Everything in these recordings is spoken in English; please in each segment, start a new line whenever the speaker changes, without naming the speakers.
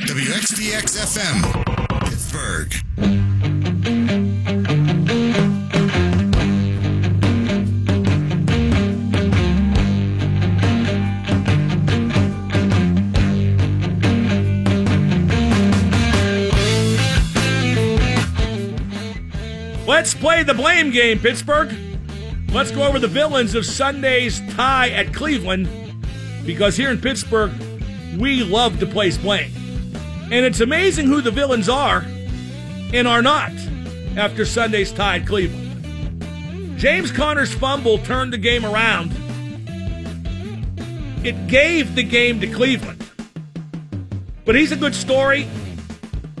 WXDX FM, Pittsburgh.
Let's play the blame game, Pittsburgh. Let's go over the villains of Sunday's tie at Cleveland because here in Pittsburgh, we love to place blame. And it's amazing who the villains are and are not after Sunday's tie at Cleveland. James Conner's fumble turned the game around. It gave the game to Cleveland. But he's a good story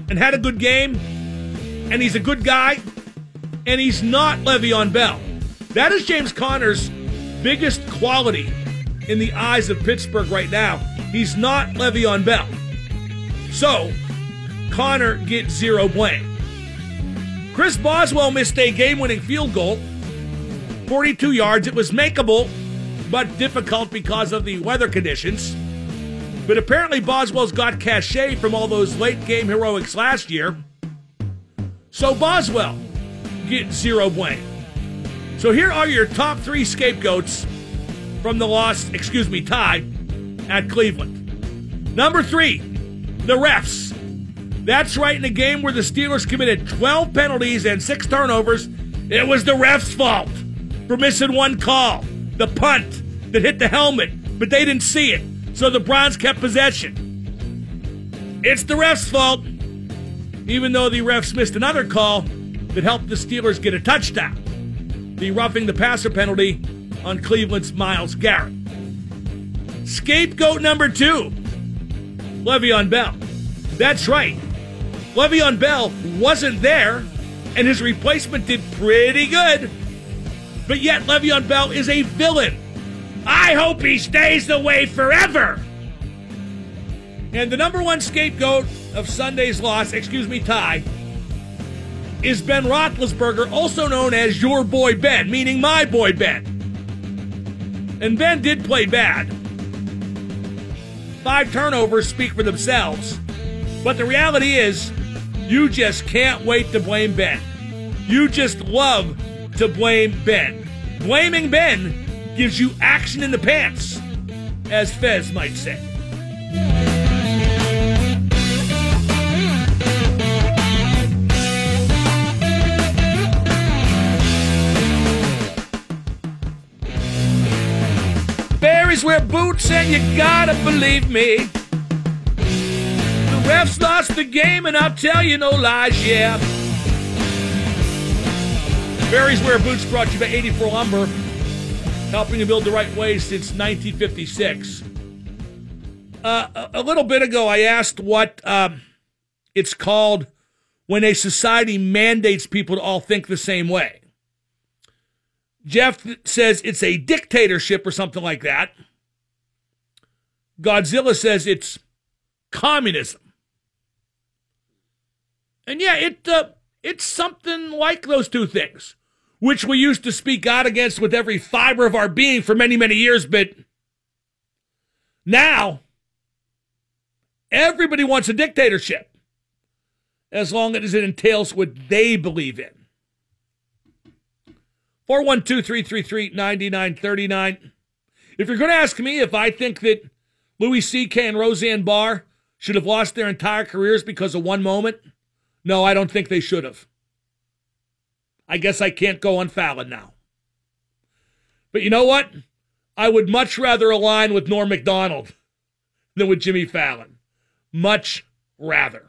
and had a good game, and he's a good guy and he's not Le'Veon Bell. That is James Conner's biggest quality in the eyes of Pittsburgh right now. He's not Le'Veon Bell. So, Conner gets zero blame. Chris Boswell missed a game winning field goal, 42 yards. It was makeable, but difficult because of the weather conditions. But apparently, Boswell's got cachet from all those late game heroics last year. So, Boswell get zero blame. So here are your top three scapegoats from the loss, excuse me, tie at Cleveland. Number three, the refs. That's right, in a game where the Steelers committed 12 penalties and six turnovers, it was the refs' fault for missing one call, the punt that hit the helmet, but they didn't see it, so the Browns kept possession. It's the refs' fault, even though the refs missed another call that helped the Steelers get a touchdown. The roughing the passer penalty on Cleveland's Myles Garrett. Scapegoat number two, Le'Veon Bell. That's right. Le'Veon Bell wasn't there, and his replacement did pretty good. But yet, Le'Veon Bell is a villain. I hope he stays the way forever. And the number one scapegoat of Sunday's loss, excuse me, tie, is Ben Roethlisberger, also known as your boy Ben, meaning my boy Ben. And Ben did play bad. Five turnovers speak for themselves. But the reality is, you just can't wait to blame Ben. You just love to blame Ben. Blaming Ben gives you action in the pants, as Fez might say. Barry's wear boots, and you gotta believe me. The refs lost the game, and I'll tell you no lies, yeah. Barry's Wear Boots brought to you by 84 Lumber, helping to build the right way since 1956. Uh, a, a little bit ago, I asked what um, it's called when a society mandates people to all think the same way. Jeff says it's a dictatorship or something like that. Godzilla says it's communism. And yeah, it uh, it's something like those two things, which we used to speak out against with every fiber of our being for many, many years, but now everybody wants a dictatorship as long as it entails what they believe in. 412 333 9939. If you're going to ask me if I think that Louis C.K. and Roseanne Barr should have lost their entire careers because of one moment, no, I don't think they should have. I guess I can't go on Fallon now. But you know what? I would much rather align with Norm Macdonald than with Jimmy Fallon. Much rather.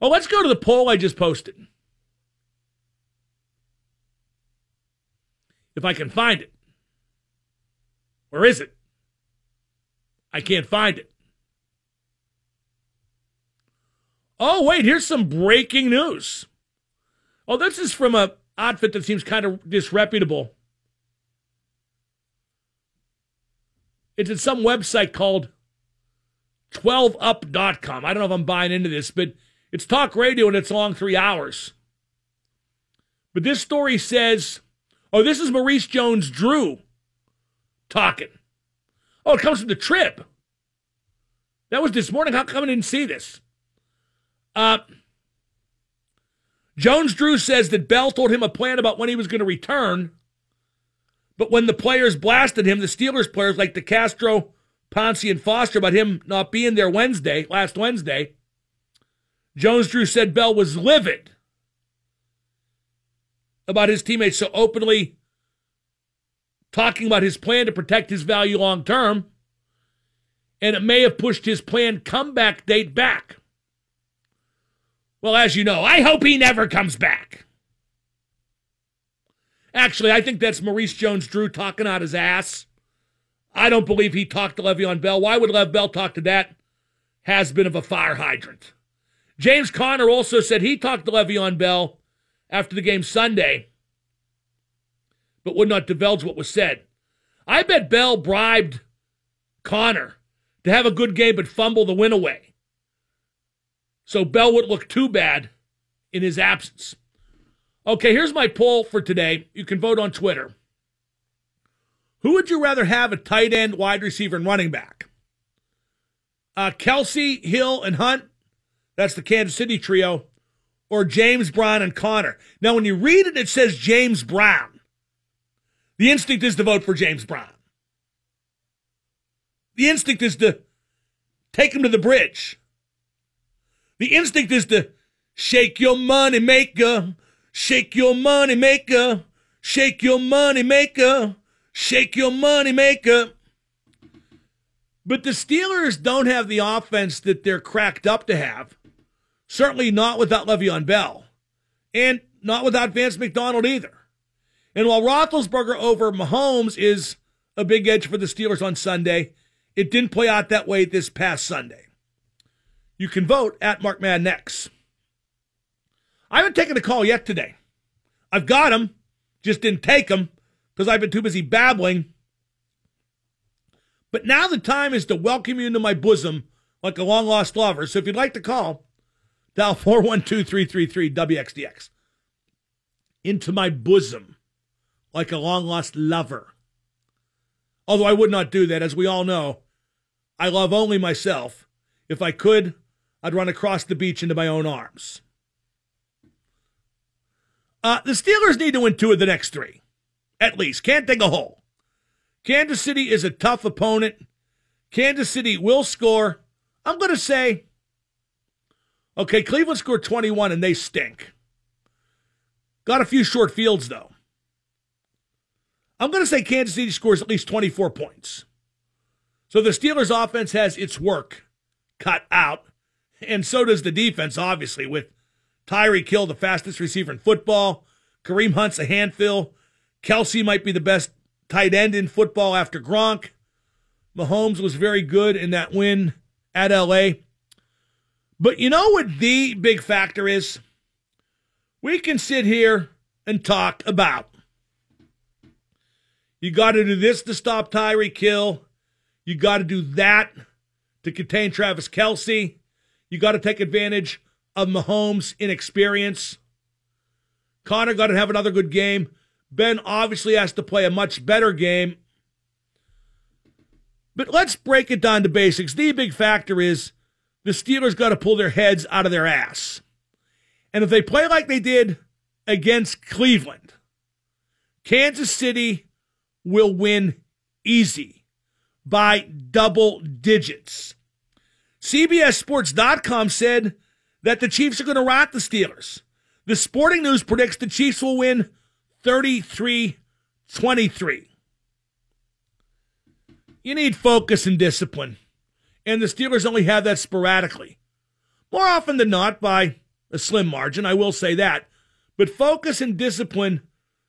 Oh, let's go to the poll I just posted. If I can find it. Where is it? I can't find it. Oh, wait, here's some breaking news. Oh, this is from a outfit that seems kind of disreputable. It's at some website called 12up.com. I don't know if I'm buying into this, but it's talk radio and it's long three hours. But this story says, oh, this is Maurice Jones Drew talking. Oh, it comes from the Trib. That was this morning. How come I didn't see this? Uh, Jones Drew says that Bell told him a plan about when he was going to return, but when the players blasted him, the Steelers players like DeCastro, Pouncey, and Foster about him not being there Wednesday, last Wednesday, Jones Drew said Bell was livid about his teammates so openly talking about his plan to protect his value long term, and it may have pushed his planned comeback date back. Well, as you know, I hope he never comes back. Actually, I think that's Maurice Jones Drew talking out his ass. I don't believe he talked to Le'Veon Bell. Why would Lev Bell talk to that has been of a fire hydrant? James Conner also said he talked to Le'Veon Bell after the game Sunday, but would not divulge what was said. I bet Bell bribed Conner to have a good game but fumble the win away so Bell wouldn't look too bad in his absence. Okay, here's my poll for today. You can vote on Twitter. Who would you rather have a tight end, wide receiver, and running back? Uh, Kelce, Hill, and Hunt. That's the Kansas City trio. Or James Brown and Conner. Now, when you read it, it says James Brown. The instinct is to vote for James Brown. The instinct is to take him to the bridge. The instinct is to shake your money maker, shake your money maker, shake your money maker, shake your money maker. But the Steelers don't have the offense that they're cracked up to have. Certainly not without Le'Veon Bell. And not without Vance McDonald either. And while Roethlisberger over Mahomes is a big edge for the Steelers on Sunday, it didn't play out that way this past Sunday. You can vote at Mark Madden X. I haven't taken a call yet today. I've got them, just didn't take them because I've been too busy babbling. But now the time is to welcome you into my bosom like a long lost lover. So if you'd like to call, dial 412 333 WXDX. Into my bosom like a long lost lover. Although I would not do that, as we all know, I love only myself. If I could, I'd run across the beach into my own arms. Uh, the Steelers need to win two of the next three, at least. Can't dig a hole. Kansas City is a tough opponent. Kansas City will score. I'm going to say, okay, Cleveland scored 21 and they stink. Got a few short fields, though. I'm going to say Kansas City scores at least 24 points. So the Steelers' offense has its work cut out and so does the defense, obviously, with Tyreek Hill, the fastest receiver in football. Kareem Hunt's a handful. Kelce might be the best tight end in football after Gronk. Mahomes was very good in that win at LA. But you know what the big factor is? We can sit here and talk about. You got to do this to stop Tyreek Hill. You got to do that to contain Travis Kelce. You got to take advantage of Mahomes' inexperience. Conner got to have another good game. Ben obviously has to play a much better game. But let's break it down to basics. The big factor is the Steelers got to pull their heads out of their ass. And if they play like they did against Cleveland, Kansas City will win easy by double digits. CBSSports.com said that the Chiefs are going to rot the Steelers. The Sporting News predicts the Chiefs will win 33 23. You need focus and discipline. And the Steelers only have that sporadically. More often than not, by a slim margin, I will say that. But focus and discipline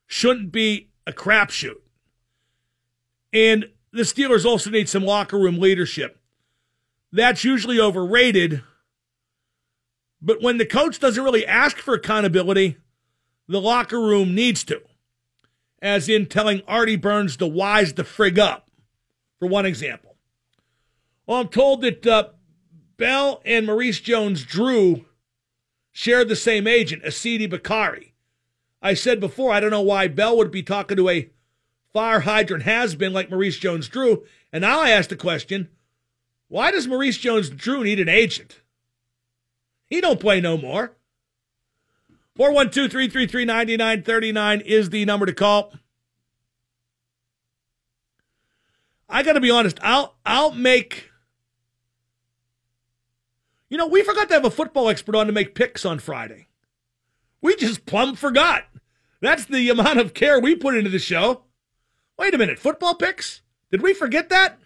shouldn't be a crapshoot. And the Steelers also need some locker room leadership that's usually overrated. But when the coach doesn't really ask for accountability, the locker room needs to. As in telling Artie Burns to wise the frig up, for one example. Well, I'm told that uh, Bell and Maurice Jones Drew shared the same agent, Adisa Bakari. I said before, I don't know why Bell would be talking to a fire hydrant has been like Maurice Jones Drew. And now I ask the question why does Maurice Jones Drew need an agent? He don't play no more. 412 333 9939 is the number to call. I got to be honest. I'll I'll make. You know, we forgot to have a football expert on to make picks on Friday. We just plumb forgot. That's the amount of care we put into the show. Wait a minute, football picks? Did we forget that?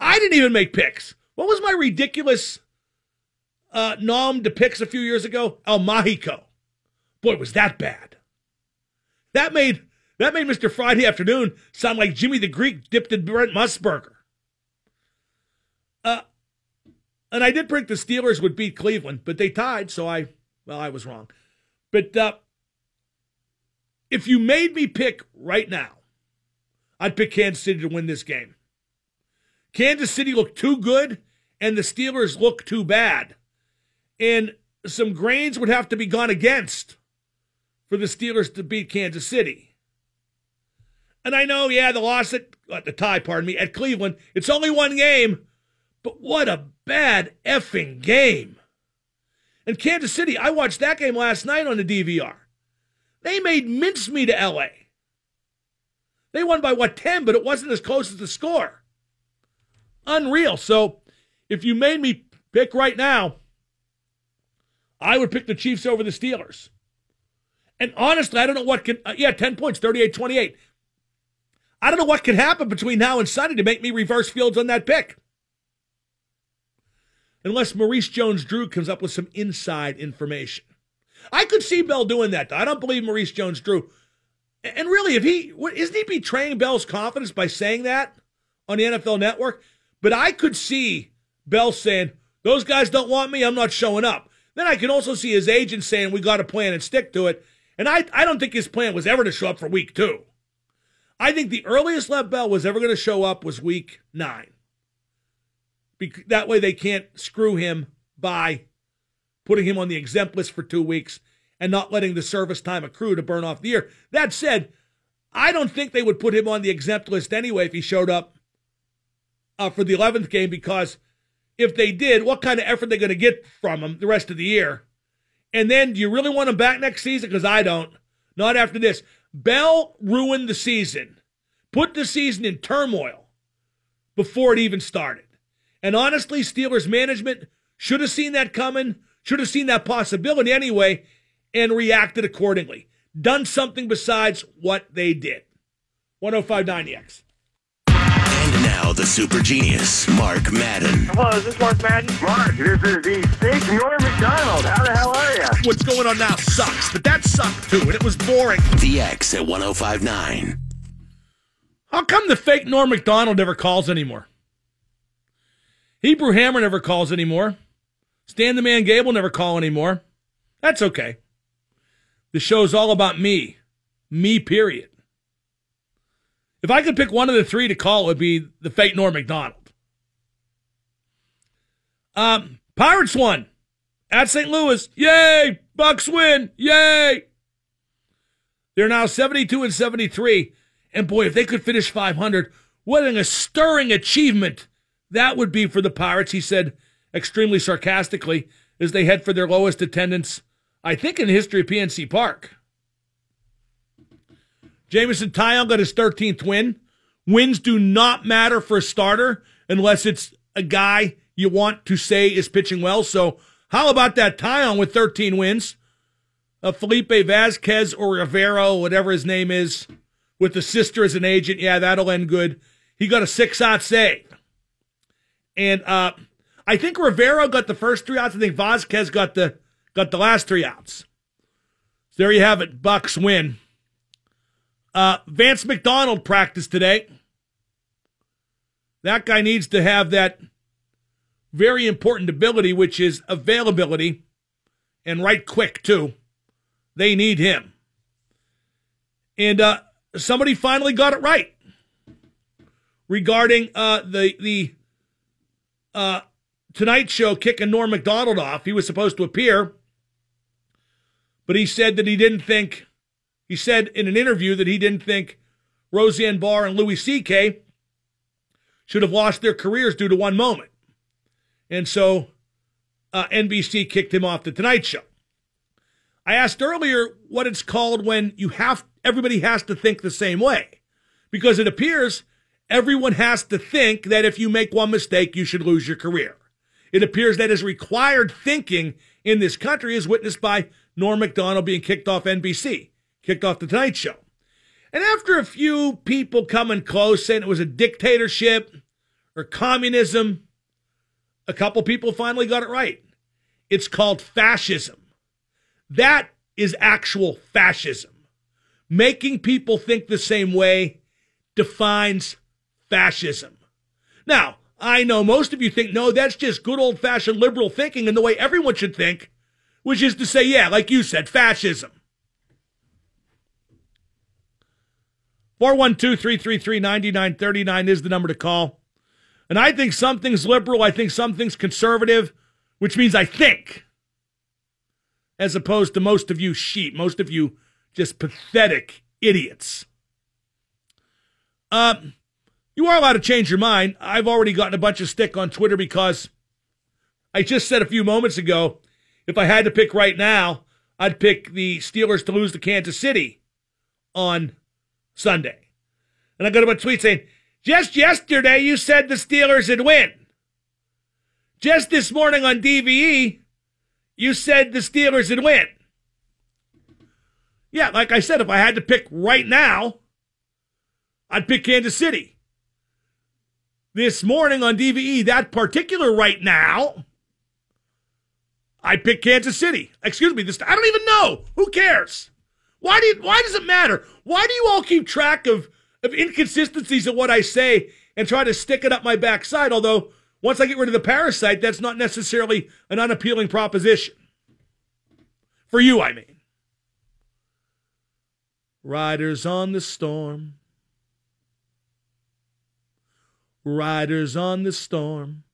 I didn't even make picks. What was my ridiculous uh, nom de picks a few years ago? El Mágico. Boy, was that bad. That made that made Mr. Friday Afternoon sound like Jimmy the Greek dipped in Brent Musburger. Uh, and I did predict the Steelers would beat Cleveland, but they tied, so I, well, I was wrong. But uh, if you made me pick right now, I'd pick Kansas City to win this game. Kansas City looked too good, and the Steelers looked too bad. And some grains would have to be gone against for the Steelers to beat Kansas City. And I know, yeah, the loss at uh, the tie, pardon me, at Cleveland. It's only one game, but what a bad effing game. And Kansas City, I watched that game last night on the DVR. They made mincemeat to LA. They won by what 10, but it wasn't as close as the score. Unreal. So, if you made me pick right now, I would pick the Chiefs over the Steelers. And honestly, I don't know what can. Uh, yeah, 10 points, 38 28. I don't know what can happen between now and Sunday to make me reverse fields on that pick. Unless Maurice Jones Drew comes up with some inside information. I could see Bell doing that. Though. I don't believe Maurice Jones Drew. And really, if he isn't he betraying Bell's confidence by saying that on the NFL network? But I could see Bell saying, Those guys don't want me, I'm not showing up. Then I can also see his agent saying, We got a plan and stick to it. And I, I don't think his plan was ever to show up for week two. I think the earliest Lev Bell was ever going to show up was week nine. That way they can't screw him by putting him on the exempt list for two weeks and not letting the service time accrue to burn off the year. That said, I don't think they would put him on the exempt list anyway if he showed up uh, for the 11th game because if they did, what kind of effort are they going to get from him the rest of the year? And then do you really want him back next season? Because I don't. Not after this. Bell ruined the season, put the season in turmoil before it even started. And honestly, Steelers management should have seen that coming, should have seen that possibility anyway, and reacted accordingly. Done something besides what they did. 1059 EX.
And now the super genius, Mark Madden.
Hello, is this Mark Madden?
Mark, this is the fake Norm Macdonald. How the hell are you?
What's going on now sucks, but that sucked too, and it was boring.
The X at 1059.
How come the fake Norm Macdonald never calls anymore? Hebrew Hammer never calls anymore. Stan the Man Gable never call anymore. That's okay. The show's all about me. Me, period. If I could pick one of the three to call, it would be the fake Norm Macdonald. Um, Pirates won at St. Louis. Yay! Bucs win. Yay! They're now 72 and 73. And boy, if they could finish 500, what an, a stirring achievement that would be for the Pirates, he said extremely sarcastically as they head for their lowest attendance, I think, in the history of PNC Park. Jameson Taillon got his 13th win. Wins do not matter for a starter unless it's a guy you want to say is pitching well. So, how about that Taillon with 13 wins? Uh, Felipe Vasquez or Rivero, whatever his name is, with the sister as an agent. Yeah, that'll end good. He got a six out save. And uh, I think Rivero got the first three outs. I think Vasquez got the got the last three outs. So there you have it. Bucs win. Uh, Vance McDonald practiced today. That guy needs to have that very important ability, which is availability, and right quick too. They need him. And uh, somebody finally got it right regarding uh, the the uh, Tonight Show kicking Norm Macdonald off. He was supposed to appear, but he said that he didn't think He said in an interview that he didn't think Roseanne Barr and Louis C.K. should have lost their careers due to one moment. And so uh, NBC kicked him off the Tonight Show. I asked earlier what it's called when you have everybody has to think the same way, because it appears everyone has to think that if you make one mistake, you should lose your career. It appears that is required thinking in this country, is witnessed by Norm Macdonald being kicked off NBC, kicked off the Tonight Show. And after a few people coming close saying it was a dictatorship or communism, a couple people finally got it right. It's called fascism. That is actual fascism. Making people think the same way defines fascism. Now, I know most of you think, no, that's just good old fashioned liberal thinking and the way everyone should think, which is to say, yeah, like you said, fascism. 412 333 9939 is the number to call. And I think something's liberal, I think something's conservative, which means I think, as opposed to most of you sheep, most of you just pathetic idiots. Um, you are allowed to change your mind. I've already gotten a bunch of stick on Twitter because I just said a few moments ago if I had to pick right now, I'd pick the Steelers to lose to Kansas City on Sunday. And I got a tweet saying, just yesterday you said the Steelers would win. Just this morning on DVE, you said the Steelers would win. Yeah, like I said, if I had to pick right now, I'd pick Kansas City. This morning on DVE, that particular right now, I picked Kansas City. Excuse me, this I don't even know. Who cares? Why do you, why does it matter? Why do you all keep track of, of inconsistencies in what I say and try to stick it up my backside? Although once I get rid of the parasite, that's not necessarily an unappealing proposition. For you, I mean. Riders on the storm. Riders on the storm.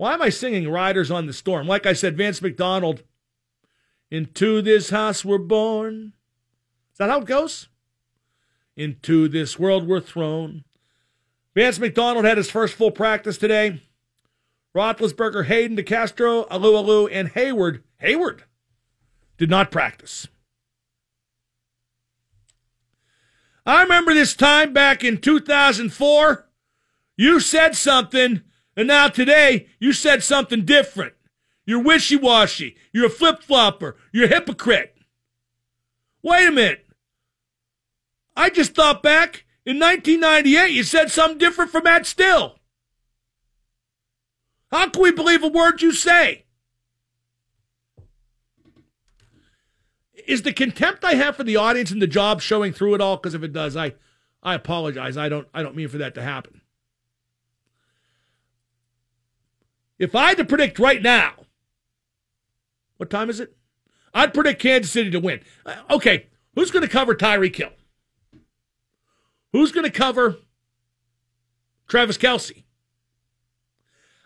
Why am I singing Riders on the Storm? Like I said, Vance McDonald, into this house we're born. Is that how it goes? Into this world we're thrown. Vance McDonald had his first full practice today. Roethlisberger, Haden, DeCastro, Alualu, and Heyward. Heyward did not practice. I remember this time back in 2004. You said something and now today, you said something different. You're wishy washy. You're a flip flopper. You're a hypocrite. Wait a minute. I just thought back in 1998, you said something different from that still. How can we believe a word you say? Is the contempt I have for the audience and the job showing through it all? Because if it does, I, I apologize. I don't, I don't mean for that to happen. If I had to predict right now, what time is it? I'd predict Kansas City to win. Uh, okay, who's going to cover Tyreek Hill? Who's going to cover Travis Kelce?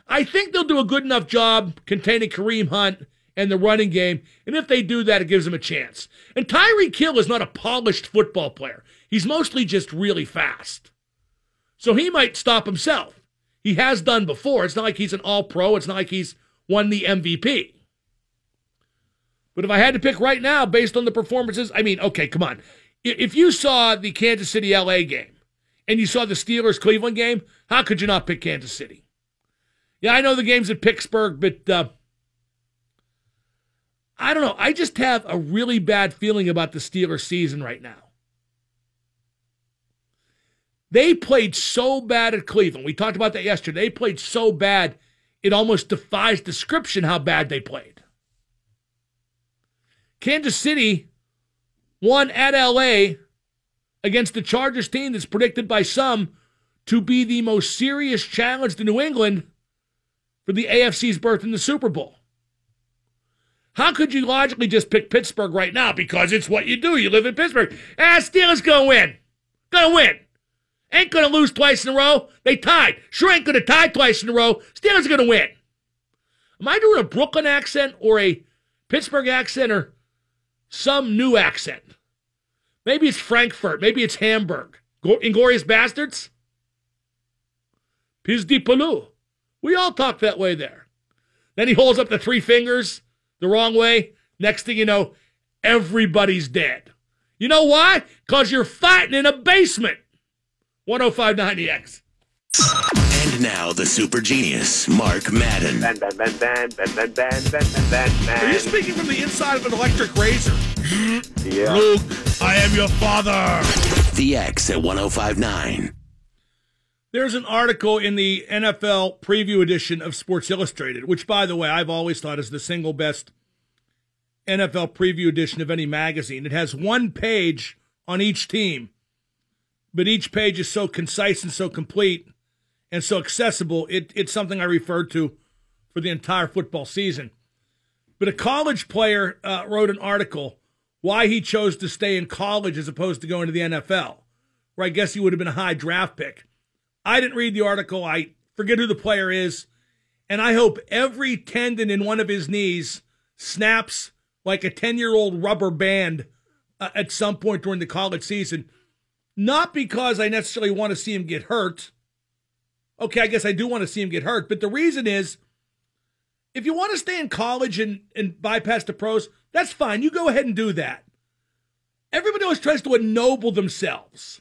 I think they'll do a good enough job containing Kareem Hunt and the running game. And if they do that, it gives them a chance. And Tyreek Hill is not a polished football player. He's mostly just really fast. So he might stop himself. He has done before. It's not like he's an all pro, it's not like he's won the MVP. But if I had to pick right now based on the performances, I mean, okay, come on. If you saw the Kansas City LA game and you saw the Steelers Cleveland game, how could you not pick Kansas City? Yeah, I know the game's at Pittsburgh, but uh, I don't know. I just have a really bad feeling about the Steelers season right now. They played so bad at Cleveland. We talked about that yesterday. They played so bad, it almost defies description how bad they played. Kansas City won at LA against the Chargers team that's predicted by some to be the most serious challenge to New England for the AFC's berth in the Super Bowl. How could you logically just pick Pittsburgh right now? Because it's what you do. You live in Pittsburgh. Ah, Steelers gonna win. Gonna win. Ain't going to lose twice in a row. They tied. Sure ain't going to tie twice in a row. Steelers are going to win. Am I doing a Brooklyn accent or a Pittsburgh accent or some new accent? Maybe it's Frankfurt. Maybe it's Hamburg. Inglourious Basterds? Piz de Palou. We all talk that way there. Then he holds up the three fingers the wrong way. Next thing you know, everybody's dead. You know why? Because you're fighting in a basement. 10590X.
And now the super genius, Mark Madden.
Ben, ben, ben, ben, ben, ben, ben, ben, ben, ben.
Are you speaking from the inside of an electric razor?
Yeah.
Luke, I am your father.
The X at 1059.
There's an article in the NFL preview edition of Sports Illustrated, which, by the way, I've always thought is the single best NFL preview edition of any magazine. It has one page on each team, but each page is so concise and so complete and so accessible. It, it's something I referred to for the entire football season. But a college player uh, wrote an article why he chose to stay in college as opposed to going to the NFL, where I guess he would have been a high draft pick. I didn't read the article. I forget who the player is. And I hope every tendon in one of his knees snaps like a 10 year old rubber band uh, at some point during the college season. Not because I necessarily want to see him get hurt. Okay, I guess I do want to see him get hurt. But the reason is if you want to stay in college and, and bypass the pros, that's fine. You go ahead and do that. Everybody always tries to ennoble themselves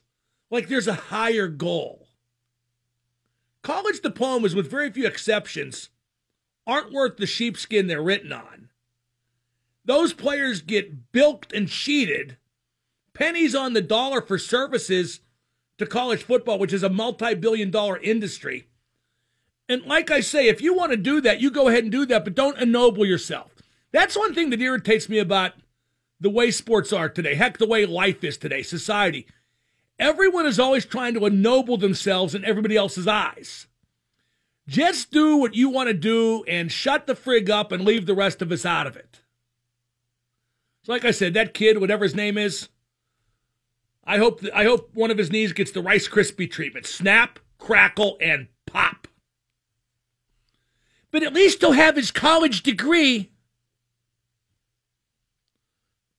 like there's a higher goal. College diplomas, with very few exceptions, aren't worth the sheepskin they're written on. Those players get bilked and cheated, pennies on the dollar for services to college football, which is a multi billion dollar industry. And like I say, if you want to do that, you go ahead and do that, but don't ennoble yourself. That's one thing that irritates me about the way sports are today. Heck, the way life is today, society. Everyone is always trying to ennoble themselves in everybody else's eyes. Just do what you want to do and shut the frig up and leave the rest of us out of it. So, like I said, that kid, whatever his name is, I hope th- I hope one of his knees gets the Rice Krispie treatment: snap, crackle, and pop. But at least he'll have his college degree.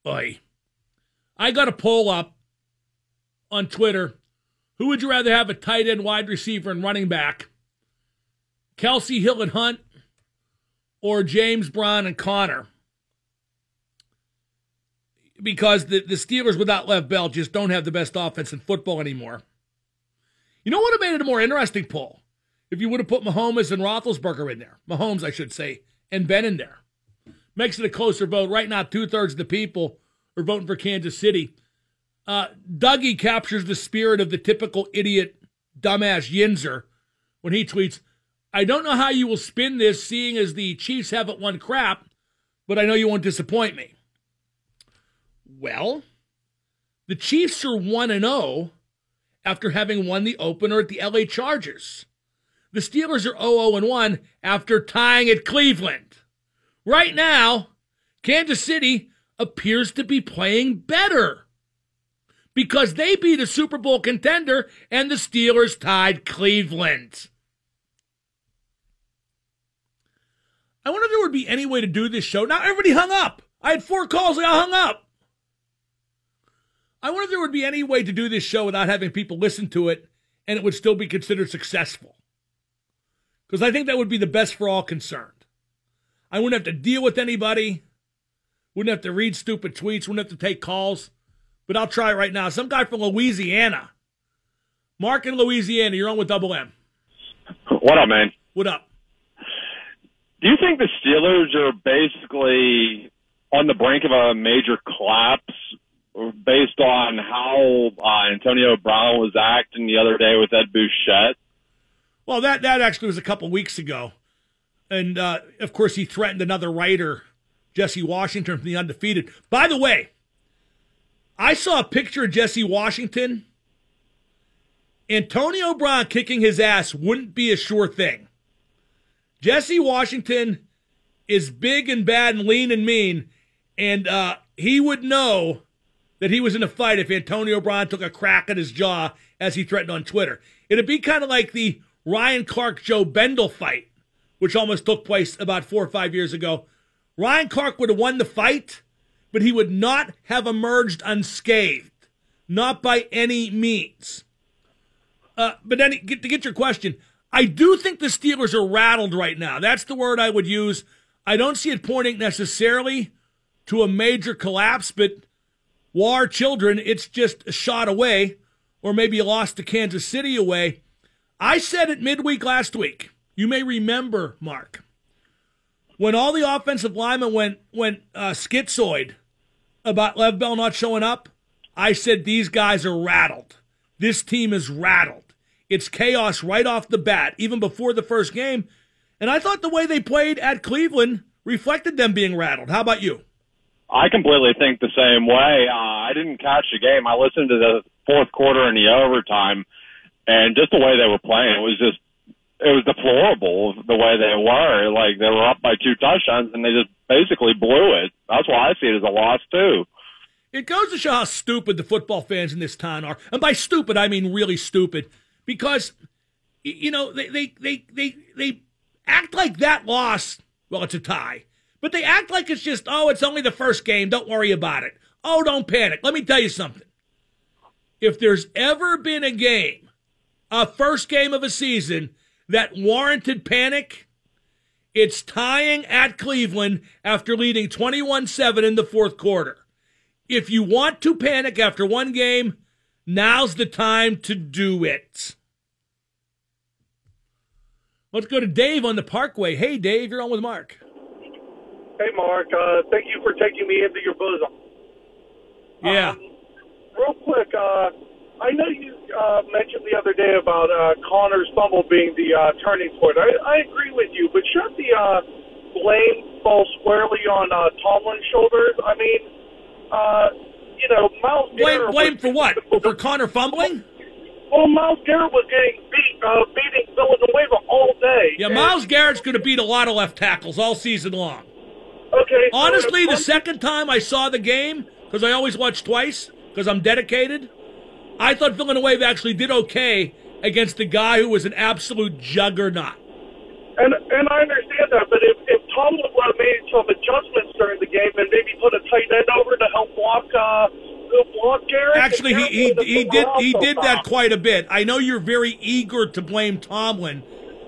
Boy, I got a poll up on Twitter. Who would you rather have a tight end, wide receiver, and running back? Kelce Hill and Hunt, or James Brown and Conner? Because the, the Steelers without Lev Bell just don't have the best offense in football anymore. You know what would have made it a more interesting poll? If you would have put Mahomes and Roethlisberger in there. Mahomes, I should say, and Ben in there. Makes it a closer vote. Right now, two thirds of the people are voting for Kansas City. Uh, Dougie captures the spirit of the typical idiot, dumbass Yinzer when he tweets, I don't know how you will spin this, seeing as the Chiefs haven't won crap, but I know you won't disappoint me. Well, the Chiefs are 1 0 after having won the opener at the LA Chargers. The Steelers are 0 1 after tying at Cleveland. Right now, Kansas City appears to be playing better because they beat a Super Bowl contender and the Steelers tied Cleveland. I wonder if there would be any way to do this show. Now everybody hung up. I had four calls, I hung up. I wonder if there would be any way to do this show without having people listen to it and it would still be considered successful. Because I think that would be the best for all concerned. I wouldn't have to deal with anybody, wouldn't have to read stupid tweets, wouldn't have to take calls but I'll try it right now. Some guy from Louisiana. Mark in Louisiana, you're on with Double M.
What up, man?
What up?
Do you think the Steelers are basically on the brink of a major collapse based on how uh, Antonio Brown was acting the other day with Ed Bouchette?
Well, that, that actually was a couple weeks ago. And, uh, of course, he threatened another writer, Jesse Washington, from the undefeated. By the way, I saw a picture of Jesse Washington. Antonio Brown kicking his ass wouldn't be a sure thing. Jesse Washington is big and bad and lean and mean, and uh, he would know that he was in a fight if Antonio Brown took a crack at his jaw as he threatened on Twitter. It'd be kind of like the Ryan Clark Joe Bendel fight, which almost took place about four or five years ago. Ryan Clark would have won the fight but he would not have emerged unscathed. not by any means. Uh, but then to get your question, I do think the Steelers are rattled right now. That's the word I would use. I don't see it pointing necessarily to a major collapse, but war children, it's just a shot away, or maybe a loss to Kansas City away. I said it midweek last week. You may remember, Mark, when all the offensive linemen went went uh, schizoid about Lev Bell not showing up. I said these guys are rattled. This team is rattled. It's chaos right off the bat, even before the first game. And I thought the way they played at Cleveland reflected them being rattled. How about you?
I completely think the same way. Uh, I didn't catch the game. I listened to the fourth quarter and the overtime, and just the way they were playing, it was just it was deplorable the way they were. Like they were up by two touchdowns and they just basically blew it. That's why I see it as a loss too.
It goes to show how stupid the football fans in this town are, and by stupid I mean really stupid, because you know they they they they, they act like that loss. Well, it's a tie, but they act like it's just oh, it's only the first game. Don't worry about it. Oh, don't panic. Let me tell you something. If there's ever been a game, a first game of a season that warranted panic? It's tying at Cleveland after leading 21 7 in the fourth quarter. If you want to panic after one game, now's the time to do it. Let's go to Dave on the Parkway. Hey, Dave, you're on with Mark.
Hey, Mark. Uh, thank you for taking me into your bosom.
Yeah.
Um, real quick, uh, I know you uh, mentioned the other day about uh, Conner's fumble being the uh, turning point. I, I agree with you, but shouldn't the uh, blame fall squarely on uh, Tomlin's shoulders? I mean, uh, you know, Miles
blame blame
was,
for what? For Conner fumbling?
Well, Myles Garrett was getting beat, uh, beating Villanueva all day.
Yeah, Myles Garrett's going to beat a lot of left tackles all season long.
Okay.
Honestly, the second time I saw the game, because I always watch twice, because I'm dedicated, I thought Villanueva actually did okay against the guy who was an absolute juggernaut.
And and I understand that, but if if Tomlin would have made some adjustments during the game and maybe put a tight end over to help block uh block Garrett,
Actually, he he, he did he did that quite a bit. I know you're very eager to blame Tomlin,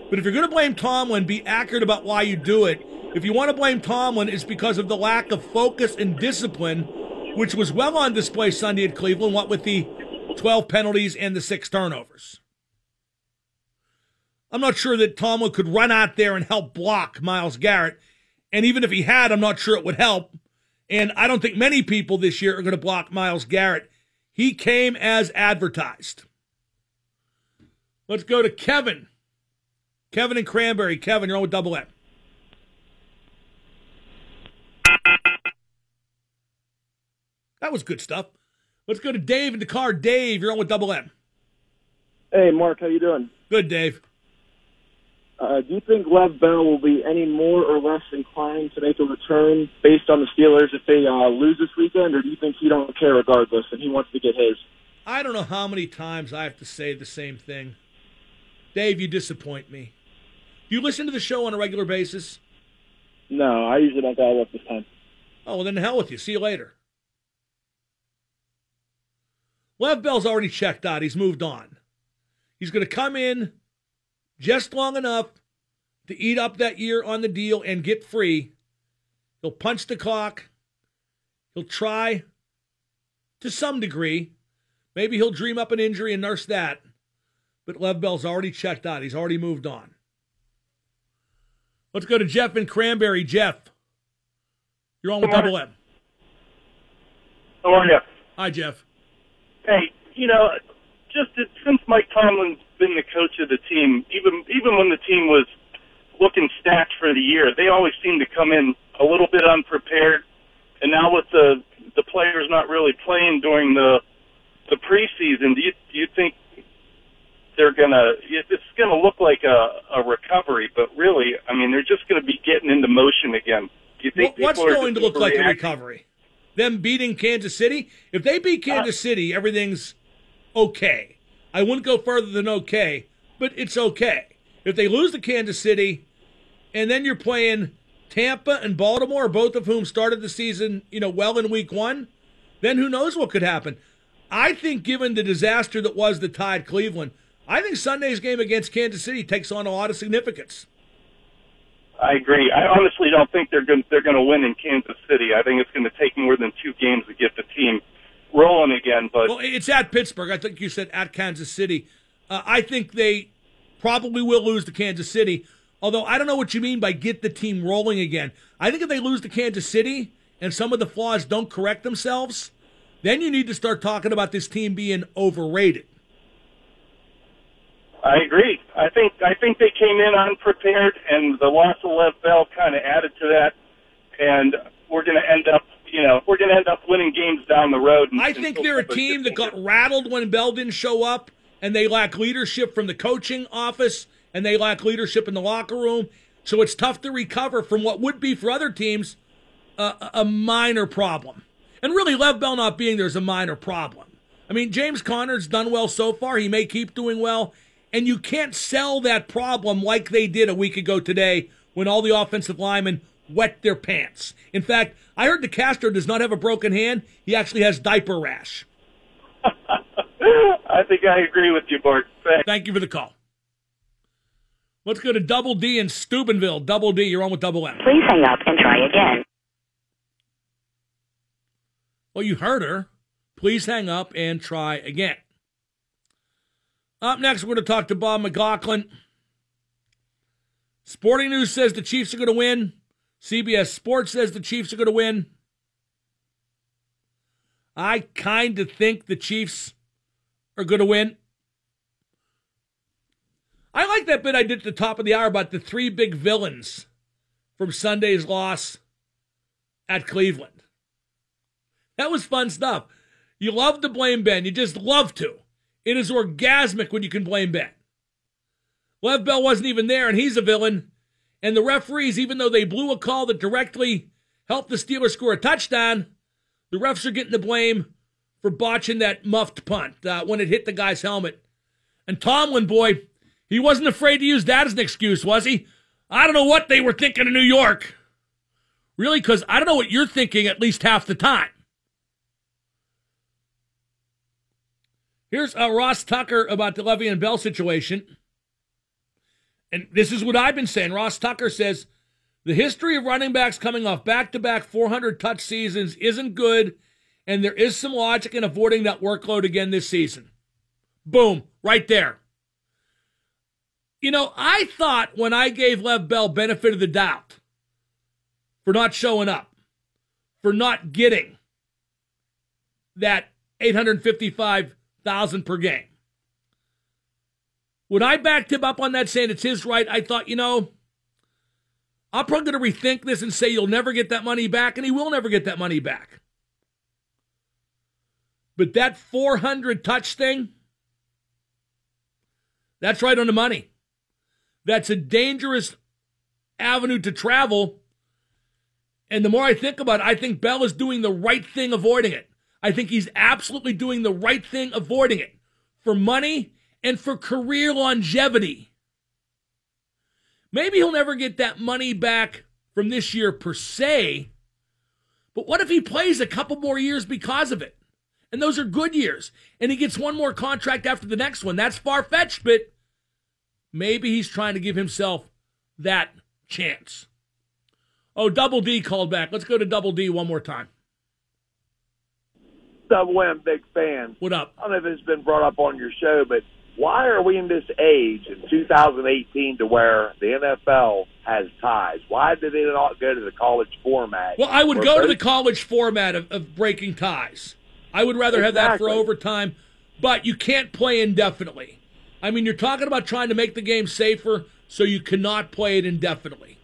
but if you're going to blame Tomlin, be accurate about why you do it. If you want to blame Tomlin, it's because of the lack of focus and discipline, which was well on display Sunday at Cleveland. What with the 12 penalties and the six turnovers. I'm not sure that Tomlin could run out there and help block Myles Garrett. And even if he had, I'm not sure it would help. And I don't think many people this year are going to block Myles Garrett. He came as advertised. Let's go to Kevin. Kevin and Cranberry. Kevin, you're on with Double M. That was good stuff. Let's go to Dave in the car. Dave, you're on with Double M.
Hey, Mark, how you doing?
Good, Dave.
Uh, do you think Lev Bell will be any more or less inclined to make a return based on the Steelers if they uh, lose this weekend, or do you think he don't care regardless and he wants to get his?
I don't know how many times I have to say the same thing. Dave, you disappoint me. Do you listen to the show on a regular basis?
No, I usually don't dial up this time.
Oh, well, then the hell with you. See you later. Lev Bell's already checked out. He's moved on. He's going to come in just long enough to eat up that year on the deal and get free. He'll punch the clock. He'll try to some degree. Maybe he'll dream up an injury and nurse that. But Lev Bell's already checked out. He's already moved on. Let's go to Jeff and Cranberry. Jeff, you're on with
Good.
Double M.
How are you?
Hi, Jeff.
Hey, you know, just since Mike Tomlin's been the coach of the team, even even when the team was looking stacked for the year, they always seem to come in a little bit unprepared. And now with the the players not really playing during the the preseason, do you do you think they're gonna? It's gonna look like a, a recovery, but really, I mean, they're just gonna be getting into motion again. Do you think
What- What's
people are
going to look like a recovery? Them beating Kansas City? If they beat uh, Kansas City, everything's okay. I wouldn't go further than okay, but it's okay. If they lose to Kansas City, and then you're playing Tampa and Baltimore, both of whom started the season, you know, well in week one, then who knows what could happen. I think, given the disaster that was the Tide Cleveland, I think Sunday's game against Kansas City takes on a lot of significance.
I agree. I honestly don't think they're going they're going to win in Kansas City. I think it's going to take more than two games to get the team rolling again. But
Well, it's at Pittsburgh. I think you said at Kansas City. Uh, I think they probably will lose to Kansas City. Although I don't know what you mean by get the team rolling again. I think if they lose to Kansas City and some of the flaws don't correct themselves, then you need to start talking about this team being overrated.
I agree. I think I think they came in unprepared, and the loss of Le'Veon Bell kind of added to that. And we're going to end up, you know, we're going to end up winning games down the road. And,
I think they're a team that got rattled when Bell didn't show up, and they lack leadership from the coaching office, and they lack leadership in the locker room. So it's tough to recover from what would be for other teams a, a minor problem. And really, Le'Veon Bell not being there is a minor problem. I mean, James Conner's done well so far. He may keep doing well. And you can't sell that problem like they did a week ago today when all the offensive linemen wet their pants. In fact, I heard DeCastro does not have a broken hand. He actually has diaper rash.
I think I agree with you, Bart. Thanks.
Thank you for the call. Let's go to Double D in Steubenville. Double D, you're on with Double M.
Please hang up and try again.
Well, you heard her. Please hang up and try again. Up next, we're going to talk to Bob McLaughlin. Sporting News says the Chiefs are going to win. CBS Sports says the Chiefs are going to win. I kind of think the Chiefs are going to win. I like that bit I did at the top of the hour about the three big villains from Sunday's loss at Cleveland. That was fun stuff. You love to blame Ben. You just love to. It is orgasmic when you can blame Ben. Le'Veon Bell wasn't even there, and he's a villain. And the referees, even though they blew a call that directly helped the Steelers score a touchdown, the refs are getting the blame for botching that muffed punt uh, when it hit the guy's helmet. And Tomlin, boy, he wasn't afraid to use that as an excuse, was he? I don't know what they were thinking in New York. Really, because I don't know what you're thinking at least half the time. Here's uh, Ross Tucker about the Le'Veon Bell situation. And this is what I've been saying. Ross Tucker says the history of running backs coming off back to back 400 touch seasons isn't good, and there is some logic in avoiding that workload again this season. Boom, right there. You know, I thought when I gave Le'Veon Bell benefit of the doubt for not showing up, for not getting that 855,000 per game. When I backed him up on that saying it's his right, I thought, you know, I'm probably going to rethink this and say you'll never get that money back, and he will never get that money back. But that 400 touch thing, that's right on the money. That's a dangerous avenue to travel. And the more I think about it, I think Bell is doing the right thing avoiding it. I think he's absolutely doing the right thing avoiding it for money and for career longevity. Maybe he'll never get that money back from this year per se, but what if he plays a couple more years because of it? And those are good years. And he gets one more contract after the next one. That's far fetched, but maybe he's trying to give himself that chance. Oh, Double D called back. Let's go to Double D one more time.
Double M, big fan.
What up?
I don't know if it's been brought up on your show, but why are we in this age in 2018 to where the NFL has ties? Why did they not go to the college format?
Well, I would go to the college format of, of breaking ties. I would rather have that for overtime, but you can't play indefinitely. I mean, you're talking about trying to make the game safer, so you cannot play it indefinitely.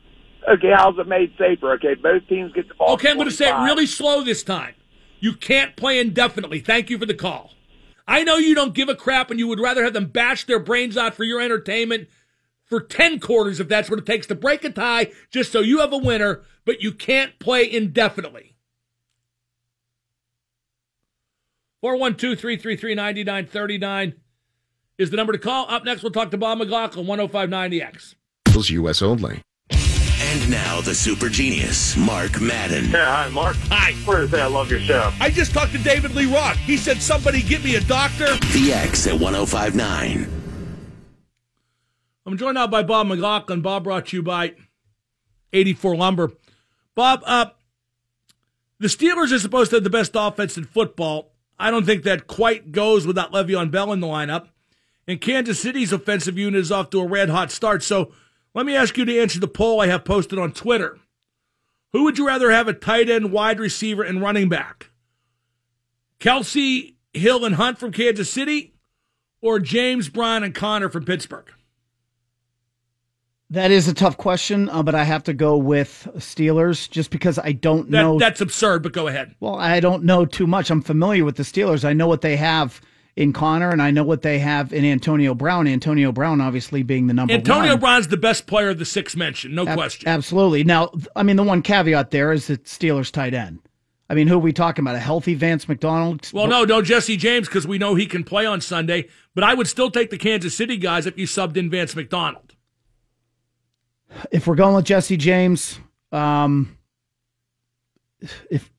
Okay, how's it made safer? Okay, both teams get the ball.
Okay, I'm going to say it really slow this time. You can't play indefinitely. Thank you for the call. I know you don't give a crap and you would rather have them bash their brains out for your entertainment for 10 quarters if that's what it takes to break a tie just so you have a winner, but you can't play indefinitely. 412 333 9939 is the number to call. Up next, we'll talk to Bob McLaughlin, 1059 The X.
U.S. only.
And now the super genius, Mark Madden.
Yeah, hi, Mark.
Hi.
Where to say I love your show.
I just talked to David Lee Roth. He said, somebody get me a doctor.
The X at 1059.
I'm joined now by Bob McLaughlin. Bob brought to you by 84 Lumber. Bob, uh, the Steelers are supposed to have the best offense in football. I don't think that quite goes without Le'Veon Bell in the lineup. And Kansas City's offensive unit is off to a red hot start. So let me ask you to answer the poll I have posted on Twitter. Who would you rather have a tight end, wide receiver, and running back? Kelce, Hill, and Hunt from Kansas City, or James Brown and Conner from Pittsburgh?
That is a tough question, uh, but I have to go with Steelers just because I don't
That,
know.
That's absurd, but go ahead.
well, I don't know too much. I'm familiar with the Steelers. I know what they have in Conner, and I know what they have in Antonio Brown. Antonio Brown, obviously, being the number one.
Antonio
one.
Brown's the best player of the six mentioned, no
Ab-
question.
Absolutely. Now, I mean, the one caveat there is that Steelers tight end. I mean, who are we talking about? A healthy Vance McDonald?
well, no, no Jesse James because we know he can play on Sunday, but I would still take the Kansas City guys if you subbed in Vance McDonald.
If we're going with Jesse James, um, if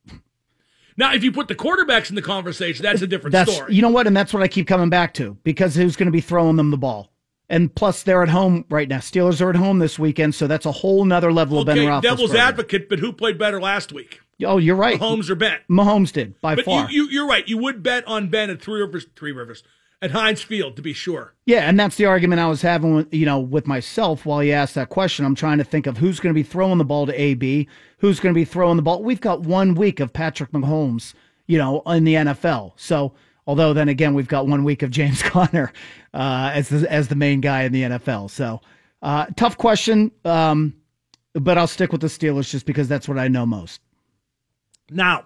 Now, if you put the quarterbacks in the conversation, that's a different
That's
story.
you know what, and that's what I keep coming back to because who's going to be throwing them the ball? And plus, they're at home right now. Steelers are at home this weekend, so that's a whole nother level of Ben Roethlisberger.
devil's advocate, but who played better last week?
Oh, you're right.
Mahomes or Ben?
Mahomes did by
But
far.
you, you, you're right. You would bet on Ben at Three Rivers, Three Rivers, at Heinz Field to be sure.
yeah, and that's the argument I was having, with, you know, with myself while you asked that question. I'm trying to think of who's going to be throwing the ball to AB, who's going to be throwing the ball. We've got one week of Patrick Mahomes, you know, in the NFL. So, although then again, we've got one week of James Conner uh, as the, as the main guy in the NFL. So, uh, tough question, um, but I'll stick with the Steelers just because that's what I know most.
Now,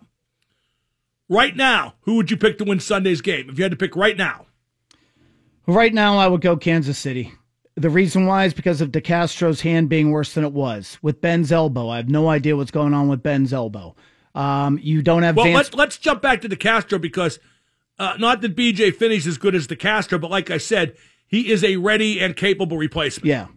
right now, who would you pick to win Sunday's game if you had to pick right now?
Right now, I would go Kansas City. The reason why is because of DeCastro's hand being worse than it was with Ben's elbow. I have no idea what's going on with Ben's elbow. Um, you don't have
Well,
Vance.
let's let's jump back to DeCastro because uh, not that BJ Finney's as good as DeCastro, but like I said, he is a ready and capable replacement.
Yeah.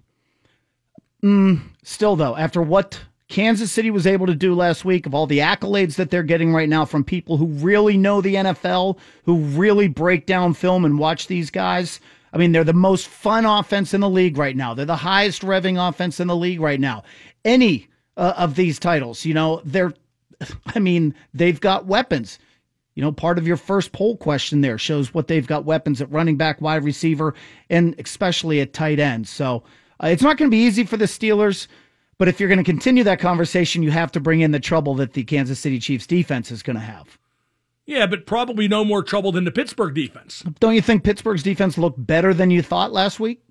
Mm, still, though, after what Kansas City was able to do last week, of all the accolades that they're getting right now from people who really know the NFL, who really break down film and watch these guys. I mean, they're the most fun offense in the league right now. They're the highest revving offense in the league right now. Any uh, of these titles, you know, they're, I mean, they've got weapons. You know, part of your first poll question there shows what they've got weapons at running back, wide receiver, and especially at tight end. So uh, it's not going to be easy for the Steelers. But if you're going to continue that conversation, you have to bring in the trouble that the Kansas City Chiefs defense is going to have.
Yeah, but probably no more trouble than the Pittsburgh defense.
Don't you think Pittsburgh's defense looked better than you thought last week?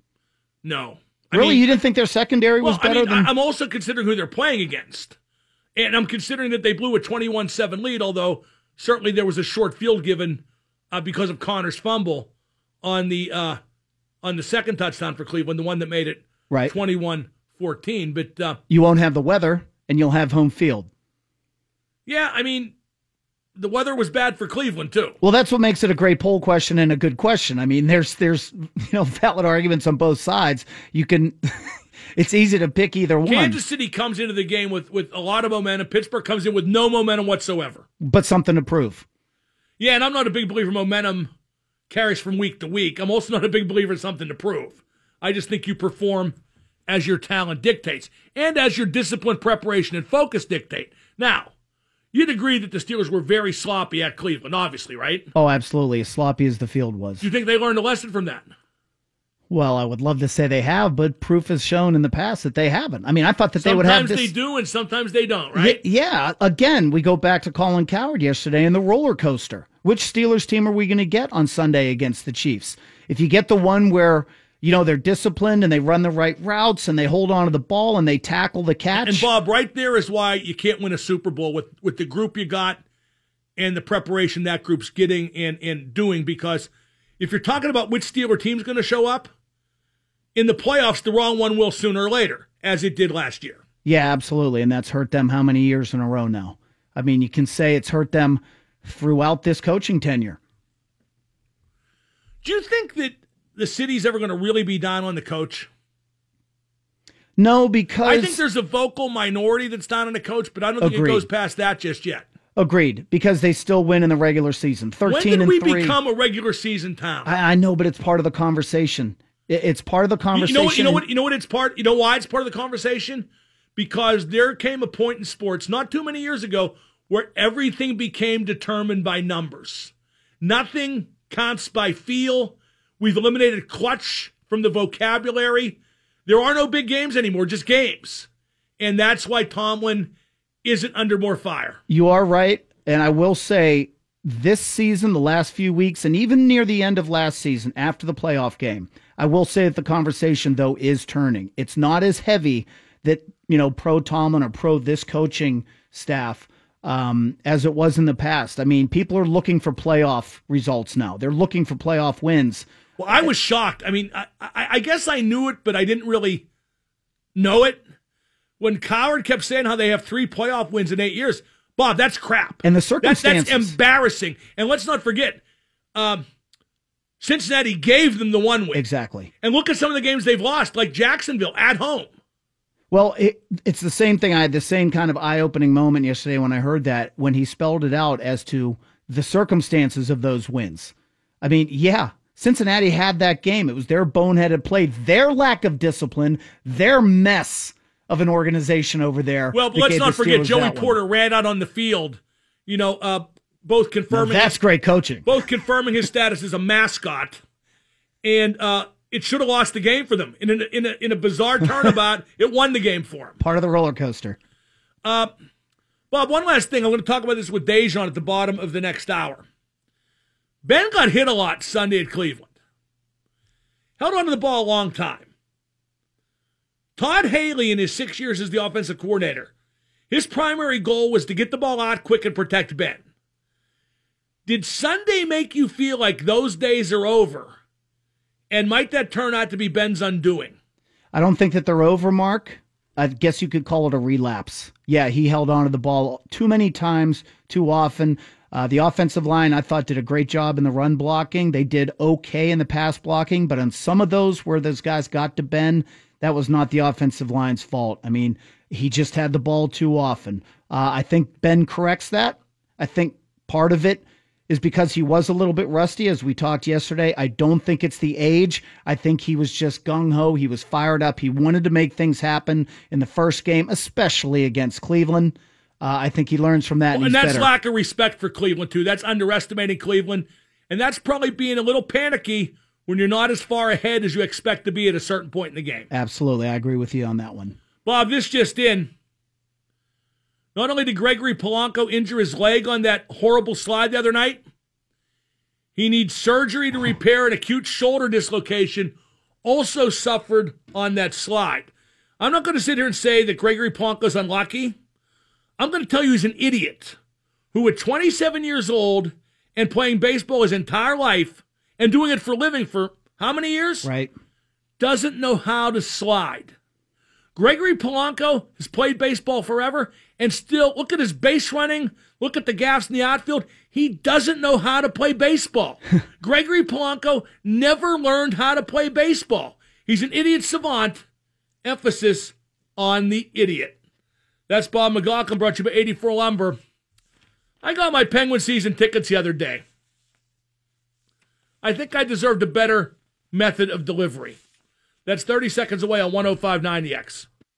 No. I
really?
mean-
you didn't think their secondary was
Well, I
better
mean,
than.
I- I'm also considering who they're playing against. And I'm considering that they blew a 21 7 lead, although certainly there was a short field given uh, because of Conner's fumble on the uh, on the second touchdown for Cleveland, the one that made it
Right.
21 14. But uh,
you won't have the weather, and you'll have home field.
yeah, I mean, the weather was bad for Cleveland, too.
Well, that's what makes it a great poll question and a good question. I mean, there's there's you know valid arguments on both sides. You can, it's easy to pick either one,
Kansas City comes into the game with, with a lot of momentum. Pittsburgh comes in with no momentum whatsoever.
but something to prove.
Yeah, and I'm not a big believer momentum carries from week to week. I'm also not a big believer in something to prove. I just think you perform as your talent dictates and as your discipline, preparation, and focus dictate. Now, you'd agree that the Steelers were very sloppy at Cleveland, obviously, right?
Oh, absolutely, as sloppy as the field was.
Do you think they learned a lesson from that?
Well, I would love to say they have, but proof has shown in the past that they haven't. I mean, I thought that they would have
Sometimes
this.
they do and sometimes they don't, right?
Y- yeah, again, we go back to Colin Cowherd yesterday and the roller coaster. Which Steelers team are we going to get on Sunday against the Chiefs? If you get the one where, you know, they're disciplined and they run the right routes and they hold on to the ball and they tackle the catch.
And Bob, right there is why you can't win a Super Bowl with, with the group you got and the preparation that group's getting and, and doing. Because if you're talking about which Steeler team's going to show up in the playoffs, the wrong one will sooner or later, as it did last year.
Yeah, absolutely. And that's hurt them how many years in a row now? I mean, you can say it's hurt them throughout this coaching tenure.
Do you think that the city's ever going to really be down on the coach?
No, because
I think there's a vocal minority that's down on the coach, but I don't think
Agreed.
it goes past that just yet.
agreed because they still win in the regular season.
When
Thirteen
did
and
we
three.
become a regular season town?
I, I know, but it's part of the conversation. It- It's part of the conversation.
You know what? You know what? You know what? It's part. You know why it's part of the conversation? Because there came a point in sports not too many years ago where everything became determined by numbers. Nothing counts by feel. We've eliminated clutch from the vocabulary. There are no big games anymore, just games, and that's why Tomlin isn't under more fire.
You are right. And I will say this season, the last few weeks, and even near the end of last season after the playoff game, I will say that the conversation, though, is turning. It's not as heavy that, you know, pro Tomlin or pro this coaching staff um, as it was in the past. I mean, people are looking for playoff results now, they're looking for playoff wins.
Well, I was shocked. I mean, I, I, I guess I knew it, but I didn't really know it. When Cowherd kept saying how they have three playoff wins in eight years, Bob, that's crap.
And the
That's, that's embarrassing. And let's not forget, um, Cincinnati gave them the one win.
exactly.
And look at some of the games they've lost, like Jacksonville at home.
Well, it, it's the same thing. I had the same kind of eye opening moment yesterday when I heard that, when he spelled it out as to the circumstances of those wins. I mean, yeah, Cincinnati had that game. It was their boneheaded play, their lack of discipline, their mess of an organization over there.
Well, let's not forget Joey
that one.
Porter ran out on the field, you know, uh, both
Now,
confirming
that's great coaching.
both confirming his status as a mascot, and uh, it should have lost the game for them in a, in a, in a bizarre turnabout. it won the game for him.
Part of the roller coaster.
Bob, one last thing. I'm going to talk about this with Dejan at the bottom of the next hour. Ben got hit a lot Sunday at Cleveland. Held onto the ball a long time. Todd Haley, in his six years as the offensive coordinator, his primary goal was to get the ball out quick and protect Ben. Did Sunday make you feel like those days are over? And might that turn out to be Ben's undoing?
I don't think that they're over, Mark. I guess you could call it a relapse. Yeah, he held on to the ball too many times, too often. Uh, the offensive line, I thought, did a great job in the run blocking. They did okay in the pass blocking, but on some of those where those guys got to Ben, that was not the offensive line's fault. I mean, he just had the ball too often. Uh, I think Ben corrects that. I think part of it is because he was a little bit rusty, as we talked yesterday. I don't think it's the age. I think he was just gung ho. He was fired up. He wanted to make things happen in the first game, especially against Cleveland. Uh, I think he learns from that, and,
and
he's
that's
better.
lack of respect for Cleveland too. That's underestimating Cleveland, and that's probably being a little panicky when you're not as far ahead as you expect to be at a certain point in the game.
Absolutely, I agree with you on that one.
Bob, this just in. Not only did Gregory Polanco injure his leg on that horrible slide the other night, he needs surgery to repair an acute shoulder dislocation, also suffered on that slide. I'm not going to sit here and say that Gregory Polanco's unlucky. I'm going to tell you he's an idiot who, at 27 years old and playing baseball his entire life and doing it for a living for how many years?
Right?
Doesn't know how to slide. Gregory Polanco has played baseball forever and still look at his base running, look at the gaps in the outfield. He doesn't know how to play baseball. Gregory Polanco never learned how to play baseball. He's an idiot savant. Emphasis on the idiot. That's Bob McLaughlin brought you by 84 Lumber. I got my Penguin season tickets the other day. I think I deserved a better method of delivery. That's 30 seconds away on 1059 The X.